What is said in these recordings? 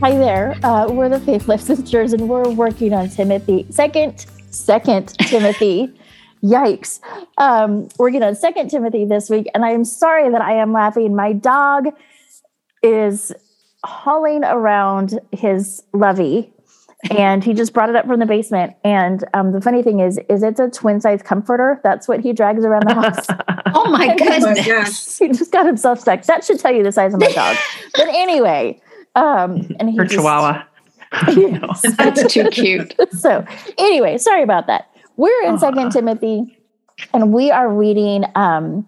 Hi there. Uh, we're the Faith Lift Sisters, and we're working on Timothy, second, second Timothy. Yikes. Um, working on second Timothy this week, and I am sorry that I am laughing. My dog is hauling around his lovey and he just brought it up from the basement. And um, the funny thing is, is it's a twin size comforter. That's what he drags around the house. oh my goodness. he just got himself stuck. That should tell you the size of my dog. but anyway, um, and he Her just- chihuahua. Yes. That's too cute. so anyway, sorry about that. We're in Second Timothy, and we are reading um,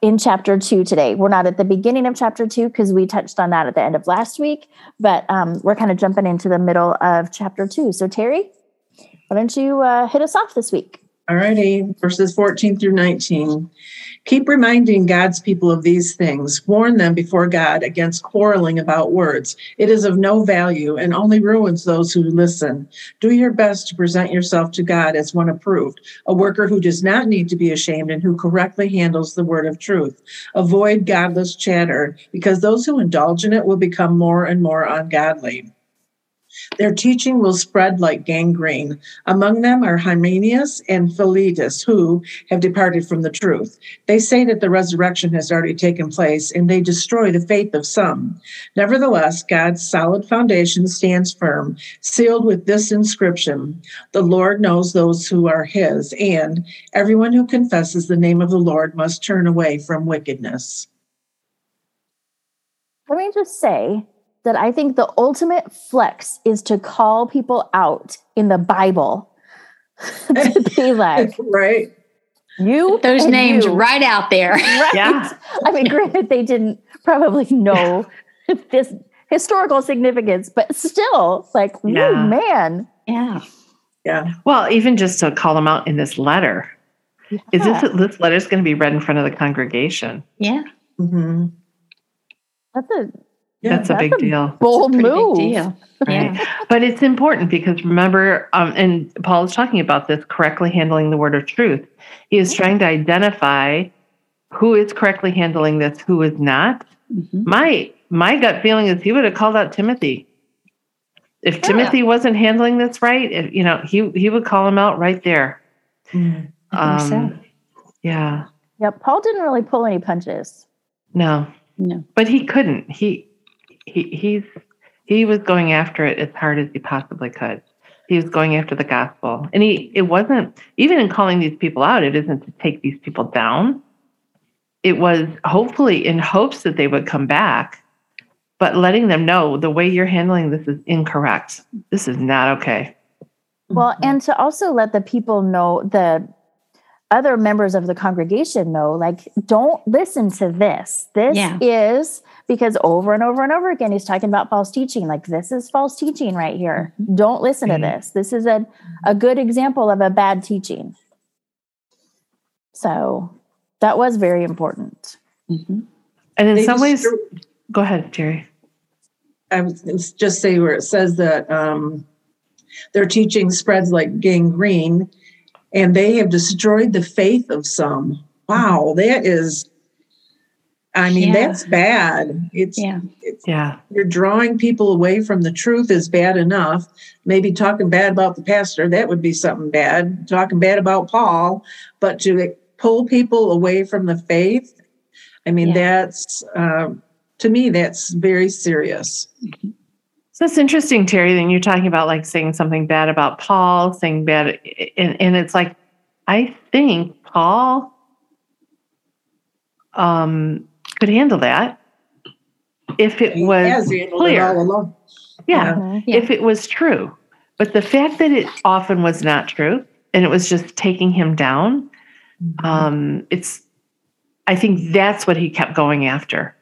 in chapter two today. We're not at the beginning of chapter two because we touched on that at the end of last week, but um, we're kind of jumping into the middle of chapter two. So Terry, why don't you uh, hit us off this week? All righty, verses 14 through 19. Keep reminding God's people of these things. Warn them before God against quarreling about words. It is of no value and only ruins those who listen. Do your best to present yourself to God as one approved, a worker who does not need to be ashamed and who correctly handles the word of truth. Avoid godless chatter, because those who indulge in it will become more and more ungodly. Their teaching will spread like gangrene. Among them are Hymenaeus and Philetus, who have departed from the truth. They say that the resurrection has already taken place, and they destroy the faith of some. Nevertheless, God's solid foundation stands firm, sealed with this inscription The Lord knows those who are his, and everyone who confesses the name of the Lord must turn away from wickedness. Let me just say that I think the ultimate flex is to call people out in the Bible to be like, right? you Those names you. right out there. Right. Yeah. I mean, granted, they didn't probably know this historical significance, but still, it's like, ooh, Yeah. man. Yeah. Yeah. Well, even just to call them out in this letter. Is this this letter is going to be read in front of the congregation? Yeah. Mm-hmm. That's a Yeah, That's a big a deal. bold Pretty move. big deal. Right. Yeah. But it's important because remember, um, and Paul is talking about this correctly handling the word of truth. He is trying to identify who is correctly handling this, who is not. Mhm. My my gut feeling is he would have called out Timothy. If Timothy wasn't handling this right, if, you know, he he would call him out right there. I so. Um, Yeah, Yeah, Paul didn't really pull any punches. no, No. but he couldn't. He he he's he was going after it as hard as he possibly could. He was going after the gospel, and he it wasn't even in calling these people out. It isn't to take these people down. It was hopefully in hopes that they would come back, but letting them know the way you're handling this is incorrect. This is not okay. Well, and to also let the people know, the other members of the congregation know, like, don't listen to this. This Yeah. is because over and over and over again, he's talking about false teaching. Like, this is false teaching right here. Don't listen to Mhm. this. This is a, a good example of a bad teaching. So that was very important. Mhm. And in They some ways, destroy- go ahead, Jerry. I was just say where it says that um, their teaching spreads like gangrene, and they have destroyed the faith of some. Wow, that is. I mean, Yeah. that's bad. It's, Yeah. it's Yeah, you're drawing people away from the truth is bad enough. Maybe talking bad about the pastor that would be something bad. Talking bad about Paul, but to pull people away from the faith, I mean, Yeah. that's um, to me that's very serious. So it's interesting, Terry, that you're talking about like saying something bad about Paul, saying bad, and, and it's like, I think Paul um, could handle that if it He was has handled it all clear. along. Yeah, Mhm. Yeah. if it was true. But the fact that it often was not true and it was just taking him down, um, it's, I think that's what he kept going after.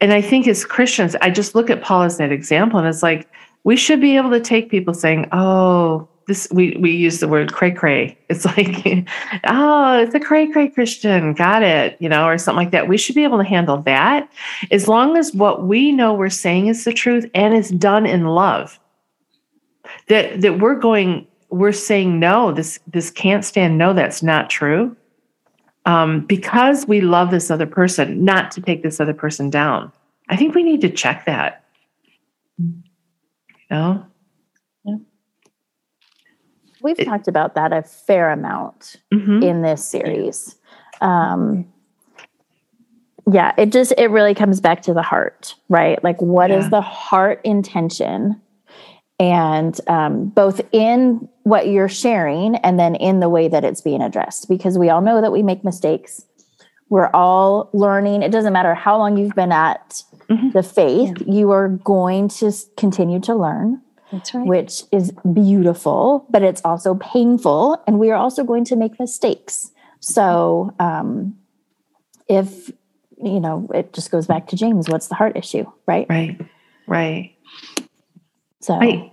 and I think as Christians, I just look at Paul as that example, and it's like we should be able to take people saying, "Oh, this we we use the word cray cray." It's like, "Oh, it's a cray cray Christian." Got it, you know, or something like that. We should be able to handle that as long as what we know we're saying is the truth and it's done in love. That that we're going, we're saying no. This this can't stand. No, that's not true um, because we love this other person, not to take this other person down. I think we need to check that. You know? We've It- talked about that a fair amount Mhm. in this series. Um, yeah, it just it really comes back to the heart, right? Like, what is Yeah. the heart intention? And um, both in what you're sharing and then in the way that it's being addressed, because we all know that we make mistakes. We're all learning. It doesn't matter how long you've been at Mhm. the faith, you are going to continue to learn right. which is beautiful, but it's also painful. And we are also going to make mistakes. So, um, if, you know, it just goes back to James, what's the heart issue, right? Right. Right. So, I,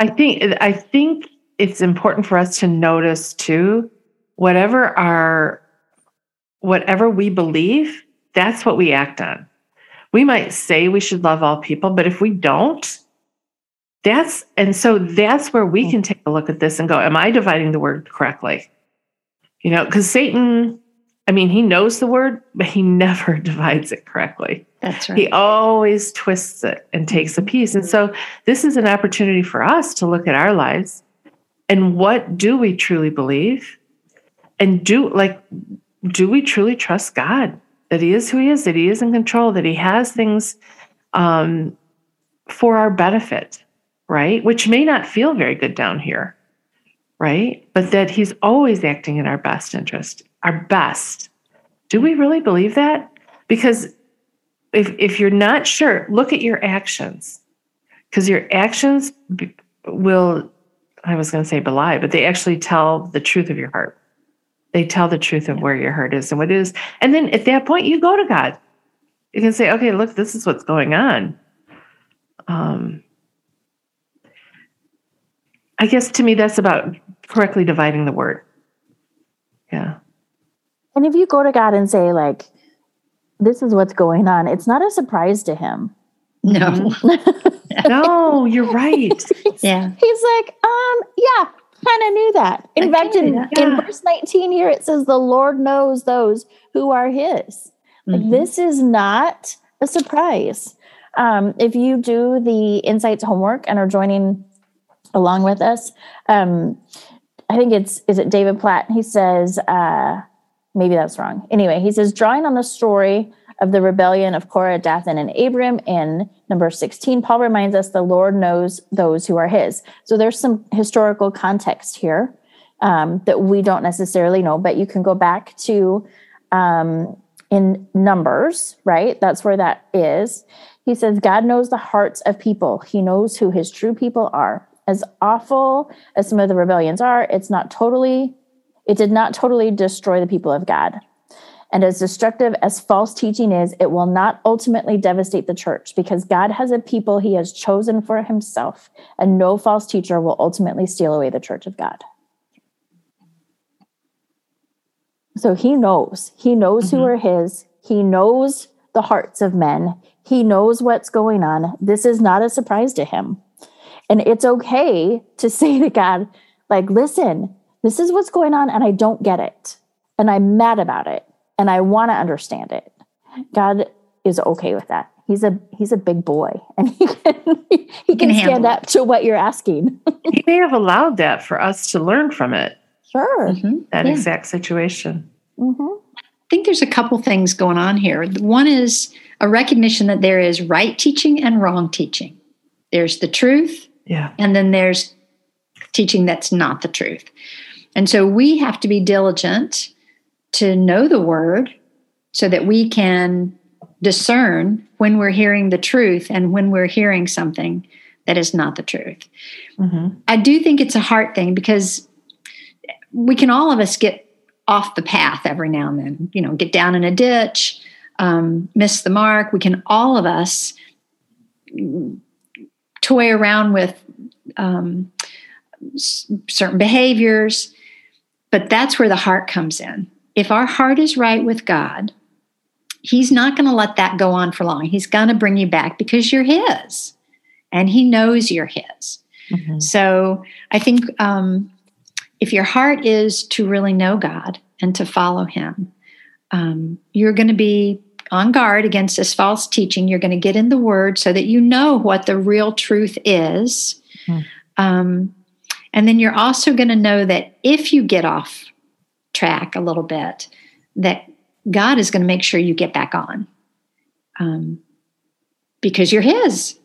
I think I think it's important for us to notice too, whatever our whatever we believe, that's what we act on. We might say we should love all people, but if we don't, that's and so that's where we can take a look at this and go, Am I dividing the word correctly? You know, because Satan, I mean, he knows the word, but he never divides it correctly. That's right. He always twists it and takes a piece. And so this is an opportunity for us to look at our lives and what do we truly believe? And do like do we truly trust God that he is who he is, that he is in control, that he has things um, for our benefit, right? Which may not feel very good down here, right? But that he's always acting in our best interest, our best. Do we really believe that? Because if if you're not sure, look at your actions, because your actions will. I was going to say belie, but they actually tell the truth of your heart. They tell the truth of where your heart is and what it is, and then at that point, you go to God. You can say, "Okay, look, this is what's going on." Um, I guess to me, that's about correctly dividing the word. Yeah. and if you go to God and say, like, this is what's going on, it's not a surprise to him. no. No, you're right. Yeah. He's like, um, yeah, kind of knew that. In I fact, in, knew that. in verse 19 here, it says, the Lord knows those who are his. Like, Mhm. This is not a surprise. Um, if you do the insights homework and are joining along with us, um, I think it's is it David Platt. He says, uh, maybe that's wrong. Anyway, he says, drawing on the story of the rebellion of Korah, Dathan, and Abram in number 16, Paul reminds us the Lord knows those who are his. So there's some historical context here um, that we don't necessarily know, but you can go back to um, in Numbers, right? That's where that is. He says, God knows the hearts of people, He knows who His true people are. As awful as some of the rebellions are, it's not totally, it did not totally destroy the people of God. And as destructive as false teaching is, it will not ultimately devastate the church because God has a people he has chosen for himself, and no false teacher will ultimately steal away the church of God. So he knows. He knows who Mhm. are his. He knows the hearts of men. He knows what's going on. This is not a surprise to him. And it's okay to say to God, like, listen, this is what's going on, and I don't get it. And I'm mad about it. And I want to understand it. God is okay with that. He's a he's a big boy and he can he can, can stand handle up to what you're asking. he may have allowed that for us to learn from it, sure. Mhm. that Yeah. exact situation. hmm I think there's a couple things going on here. One is a recognition that there is right teaching and wrong teaching. There's the truth, Yeah. and then there's teaching that's not the truth. And so we have to be diligent to know the word so that we can discern when we're hearing the truth and when we're hearing something that is not the truth. hmm I do think it's a heart thing because we can all of us get off the path every now and then, you know, get down in a ditch, um, miss the mark. We can all of us toy around with um, s- certain behaviors, but that's where the heart comes in. If our heart is right with God, He's not going to let that go on for long. He's going to bring you back because you're His and He knows you're His. Mhm. So I think um, if your heart is to really know God and to follow Him, um, you're going to be on guard against this false teaching. You're going to get in the Word so that you know what the real truth is. Hmm. Um, and then you're also going to know that if you get off track a little bit, that God is going to make sure you get back on um, because you're His.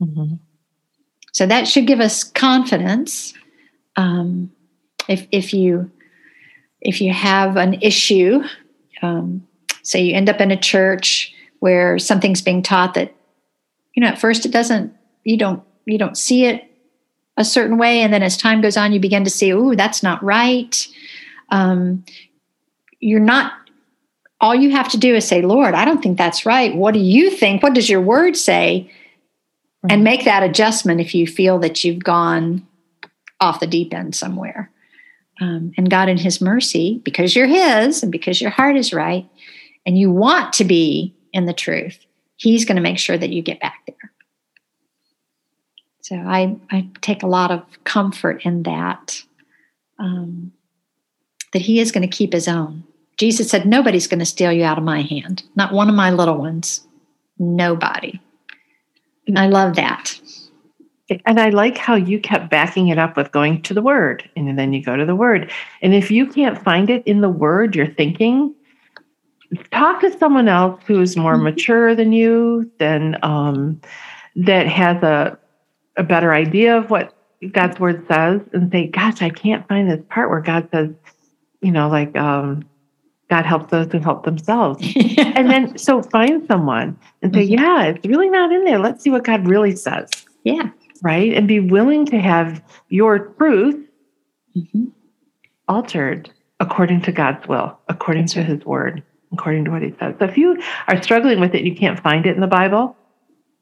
Mhm. So that should give us confidence. Um, if if you if you have an issue, um, say you end up in a church where something's being taught that you know at first it doesn't you don't you don't see it a certain way, and then as time goes on, you begin to see, oh, that's not right. Um, you're not. All you have to do is say, Lord, I don't think that's right. What do you think? What does your word say? and make that adjustment if you feel that you've gone off the deep end somewhere. Um, and God, in His mercy, because you're His and because your heart is right and you want to be in the truth, He's going to make sure that you get back there. So I, I take a lot of comfort in that, um, that He is going to keep His own. Jesus said, Nobody's going to steal you out of my hand, not one of my little ones. Nobody. And I love that. And I like how you kept backing it up with going to the word, and then you go to the word. And if you can't find it in the word you're thinking, talk to someone else who's more Mhm. mature than you, than um, that has a a better idea of what God's word says, and say, "Gosh, I can't find this part where God says, you know, like um, God helps those who help themselves." And then so find someone and say, Mhm. "Yeah, it's really not in there. Let's see what God really says." yeah. right? And be willing to have your truth Mhm. altered according to God's will, according That's to right. his word, according to what he says. So if you are struggling with it and you can't find it in the Bible,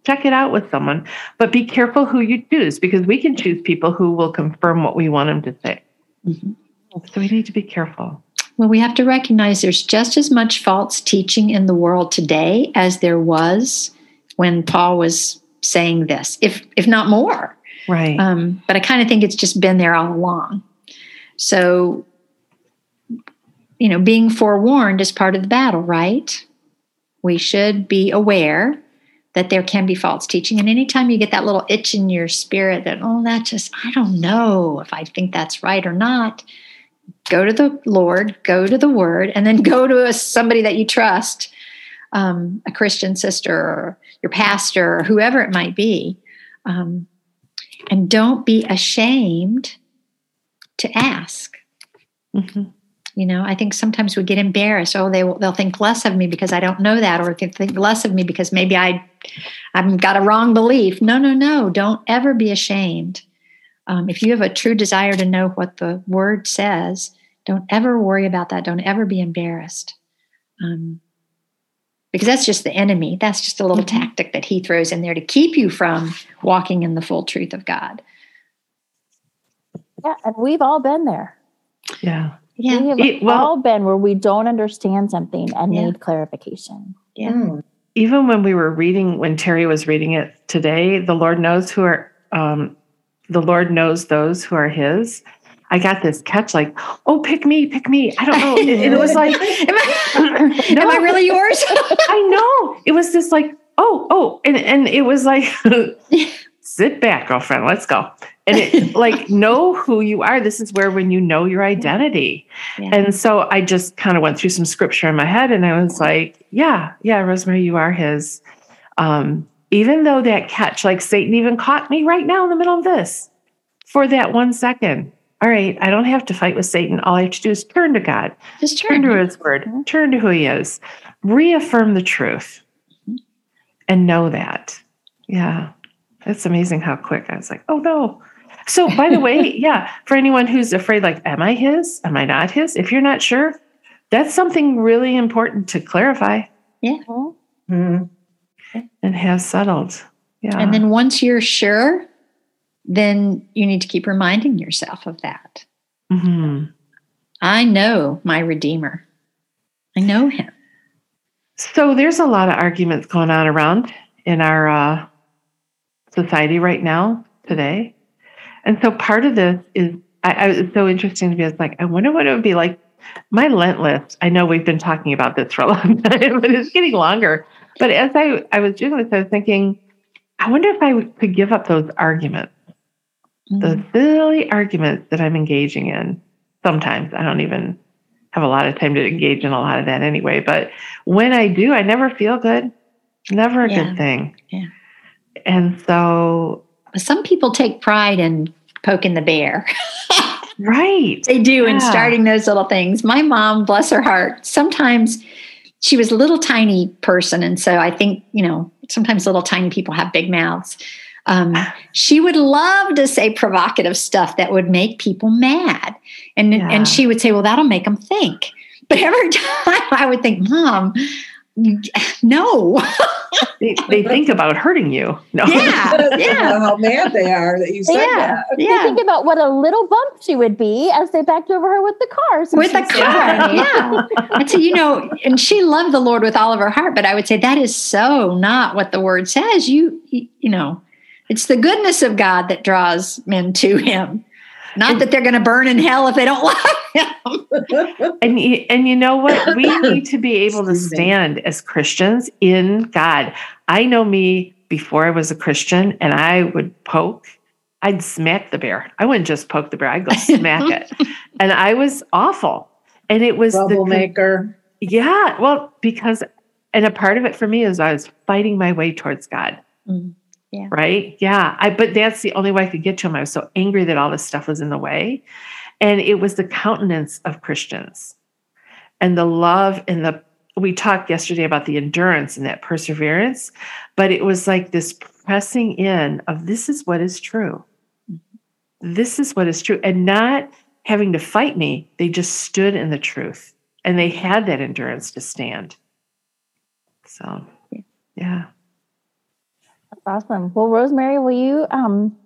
check it out with someone. But be careful who you choose because we can choose people who will confirm what we want them to say. Mhm. So we need to be careful. Well, we have to recognize there's just as much false teaching in the world today as there was when Paul was saying this, if if not more. Right. Um, but I kind of think it's just been there all along. So, you know, being forewarned is part of the battle, right? We should be aware that there can be false teaching. And anytime you get that little itch in your spirit that, oh, that just, I don't know if I think that's right or not, go to the Lord, go to the Word, and then go to a, somebody that you trust, um, a Christian sister or your pastor or whoever it might be. Um, and don't be ashamed to ask. Mhm. You know, I think sometimes we get embarrassed. Oh, they will, they'll think less of me because I don't know that, or they think less of me because maybe I I've got a wrong belief. No, no, no. Don't ever be ashamed. Um, if you have a true desire to know what the word says, don't ever worry about that. Don't ever be embarrassed. Um, because that's just the enemy. That's just a little Mhm. tactic that he throws in there to keep you from walking in the full truth of God. Yeah, and we've all been there. Yeah. Yeah. We have It- well- all been where we don't understand something and Yeah. need clarification. Yeah. Mm. even when we were reading when terry was reading it today the lord knows who are um, the lord knows those who are his i got this catch like oh pick me pick me i don't know it, it was like am, I, am I really yours? i know it was just like oh oh and, and it was like sit back girlfriend let's go and it like know who you are this is where when you know your identity Yeah. and so i just kind of went through some scripture in my head and i was like yeah yeah rosemary you are his um even though that catch like satan even caught me right now in the middle of this for that one second all right i don't have to fight with satan all i have to do is turn to god Just turn turn. to his word, turn to who he is, reaffirm the truth, and know that. Yeah, it's amazing how quick I was like, oh no. So, by the way, yeah, for anyone who's afraid, like, am I his? Am I not his? If you're not sure, that's something really important to clarify. Yeah. Mhm. and have settled. Yeah. And then once you're sure, then you need to keep reminding yourself of that. Mhm. I know my Redeemer. I know him. So there's a lot of arguments going on around in our uh, society right now today, and so part of this is I, I it's so interesting to me. It's like I wonder what it would be like. My Lent list. I know we've been talking about this for a long time, but it's getting longer. But as I I was doing this, I was thinking, I wonder if I could give up those arguments, mm-hmm. those silly arguments that I'm engaging in. Sometimes I don't even have a lot of time to engage in a lot of that anyway. But when I do, I never feel good. Never a Yeah. good thing. Yeah. And so, But Some people take pride in poking the bear. right. They do in starting those little things. My mom, bless her heart, sometimes she was a little tiny person. And so I think, you know, sometimes little tiny people have big mouths. Um, she would love to say provocative stuff that would make people mad. And, Yeah. and she would say, well, that'll make them think. But every time I would think, Mom, no. They, they think about hurting you. No. Yeah. Yeah. How mad they are that you said Yeah. that. They Yeah. think about what a little bump she would be as they backed over her with the car. With a she's- car. Yeah. I'd say, you know, and she loved the Lord with all of her heart, but I would say that is so not what the word says. You, you you know, it's the goodness of God that draws men to him. Not that they're going to burn in hell if they don't love him. And and you know what? We need to be able to stand as Christians in God. I know me before I was a Christian, and I would poke. I'd smack the bear. I wouldn't just poke the bear. I'd go smack it, and I was awful. And it was the Troublemaker. yeah. Well, because and a part of it for me is I was fighting my way towards God. Mm, yeah. Right. Yeah. I but that's the only way I could get to him. I was so angry that all this stuff was in the way. And it was the countenance of Christians and the love and the we talked yesterday about the endurance and that perseverance, but it was like this pressing in of this is what is true. This is what is true. And not having to fight me, they just stood in the truth and they had that endurance to stand. So, yeah. That's awesome. Well, Rosemary, will you um,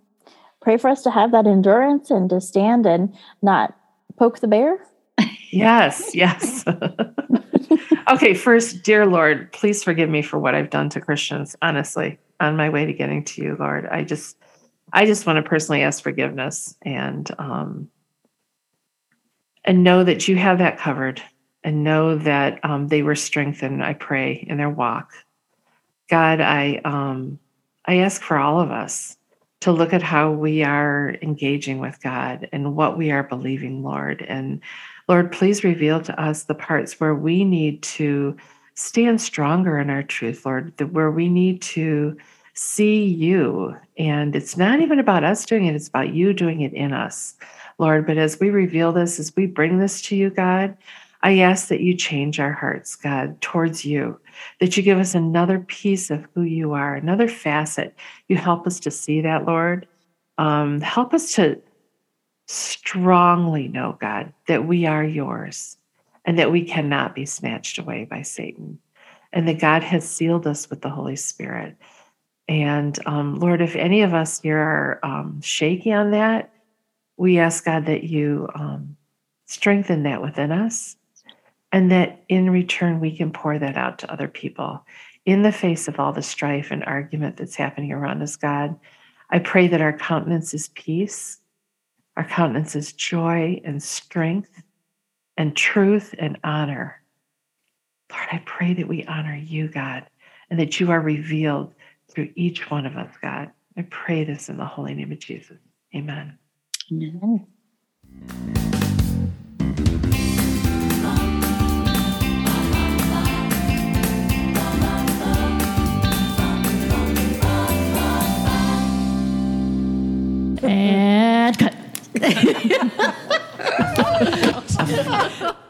pray for us to have that endurance and to stand and not poke the bear? Yes, yes. okay, first, dear Lord, please forgive me for what I've done to Christians, honestly, on my way to getting to you, Lord. I just I just want to personally ask forgiveness and um and know that you have that covered and know that um, they were strengthened, I pray, in their walk. God, I um I ask for all of us to look at how we are engaging with God and what we are believing, Lord. And Lord, please reveal to us the parts where we need to stand stronger in our truth, Lord, where we need to see you. And it's not even about us doing it, it's about you doing it in us, Lord. But as we reveal this, as we bring this to you, God, I ask that you change our hearts, God, towards you, that you give us another piece of who you are, another facet. You help us to see that, Lord. Um, help us to strongly know, God, that we are yours and that we cannot be snatched away by Satan, and that God has sealed us with the Holy Spirit. And um, Lord, if any of us here are um, shaky on that, we ask God that you um, strengthen that within us, and that in return we can pour that out to other people in the face of all the strife and argument that's happening around us, God. I pray that our countenance is peace, our countenance is joy and strength and truth and honor. Lord, I pray that we honor you, God, and that you are revealed through each one of us, God. I pray this in the holy name of Jesus. Amen. Amen. I'm